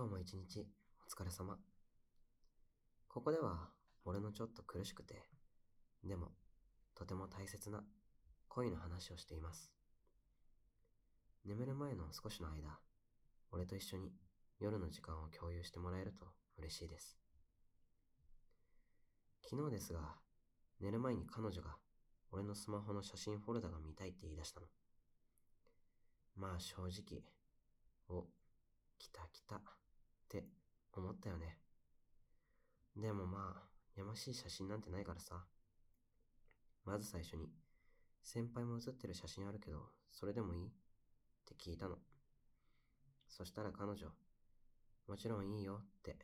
今日も一日お疲れ様。ここでは俺のちょっと苦しくて、でもとても大切な恋の話をしています。眠る前の少しの間、俺と一緒に夜の時間を共有してもらえると嬉しいです。昨日ですが、寝る前に彼女が俺のスマホの写真フォルダが見たいって言い出したの。まあ正直、お、来た来たって思ったよね。でもまあ、やましい写真なんてないからさ。まず最初に、先輩も写ってる写真あるけど、それでもいい？って聞いたの。そしたら彼女、もちろんいいよって。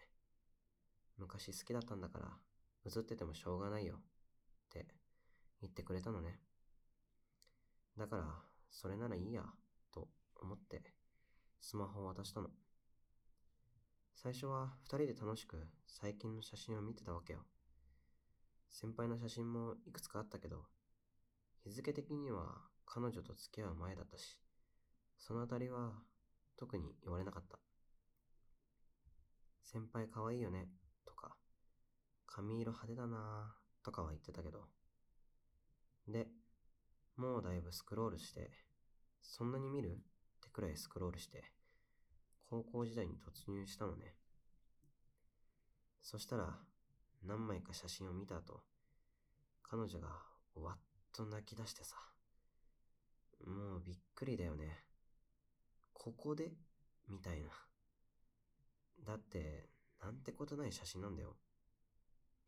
昔好きだったんだから、写っててもしょうがないよって言ってくれたのね。だから、それならいいや、と思って、スマホを渡したの。最初は二人で楽しく最近の写真を見てたわけよ。先輩の写真もいくつかあったけど、日付的には彼女と付き合う前だったし、そのあたりは特に言われなかった。先輩可愛いよね、とか、髪色派手だなぁ、とかは言ってたけど。で、もうだいぶスクロールして、そんなに見る？ってくらいスクロールして、高校時代に突入したのね。そしたら、何枚か写真を見た後、彼女がわっと泣き出してさ。もうびっくりだよね。ここで？みたいな。だって、なんてことない写真なんだよ。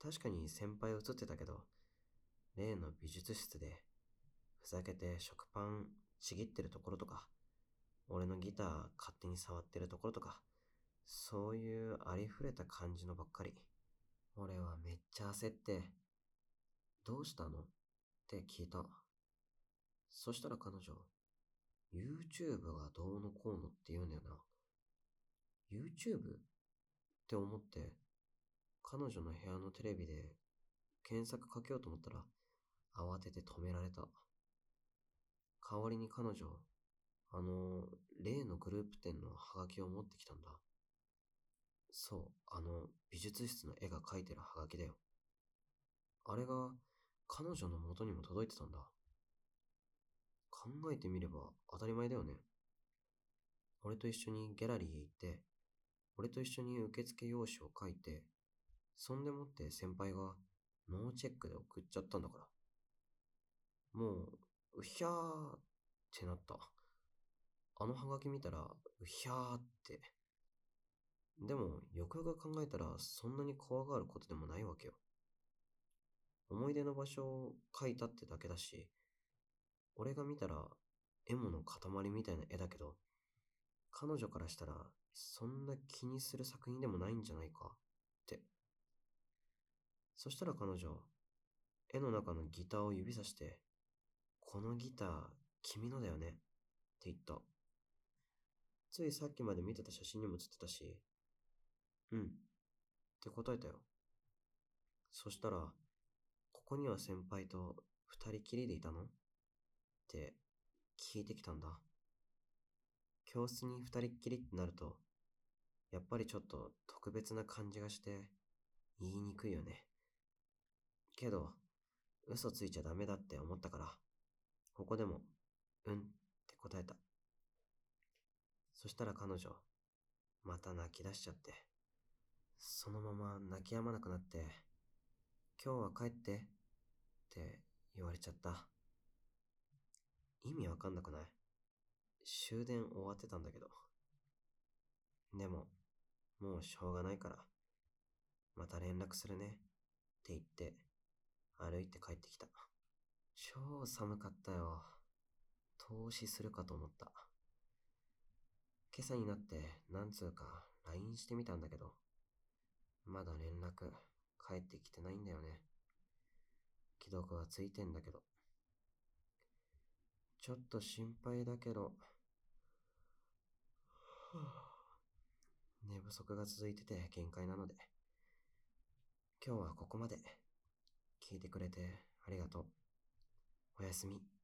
確かに先輩写ってたけど、例の美術室で、ふざけて食パンちぎってるところとか、俺のギター勝手に触ってるところとか、そういうありふれた感じのばっかり。俺はめっちゃ焦って、どうしたの？って聞いた。そしたら彼女、YouTube がどうのこうのって言うんだよな。YouTube? って思って、彼女の部屋のテレビで検索かけようと思ったら、慌てて止められた。代わりに彼女、あの、例のグループ展のハガキを持ってきたんだ。そう、あの、美術室の絵が描いてるハガキだよ。あれが、彼女の元にも届いてたんだ。考えてみれば当たり前だよね。俺と一緒にギャラリーへ行って、俺と一緒に受付用紙を書いて、そんでもって先輩がノーチェックで送っちゃったんだから。もう、うひゃーってなった。あのハガキ見たら、うひゃーって。でも、よくよく考えたら、そんなに怖がることでもないわけよ。思い出の場所を書いたってだけだし、俺が見たら、エモの塊みたいな絵だけど、彼女からしたら、そんな気にする作品でもないんじゃないかって。そしたら彼女、絵の中のギターを指さして、このギター、君のだよねって言った。ついさっきまで見てた写真にも写ってたし、うん。って答えたよ。そしたら、ここには先輩と二人きりでいたの？って聞いてきたんだ。教室に二人っきりってなると、やっぱりちょっと特別な感じがして、言いにくいよね。けど、嘘ついちゃダメだって思ったから、ここでも、うんって答えた。そしたら彼女、また泣き出しちゃって、そのまま泣き止まなくなって、今日は帰ってって言われちゃった。意味わかんなくない？終電終わってたんだけど。でも、もうしょうがないから、また連絡するねって言って、歩いて帰ってきた。超寒かったよ。投資するかと思った。今朝になって何通か LINE してみたんだけど、まだ連絡返ってきてないんだよね。既読はついてんだけど。ちょっと心配だけど、寝不足が続いてて限界なので、今日はここまで。聞いてくれてありがとう。おやすみ。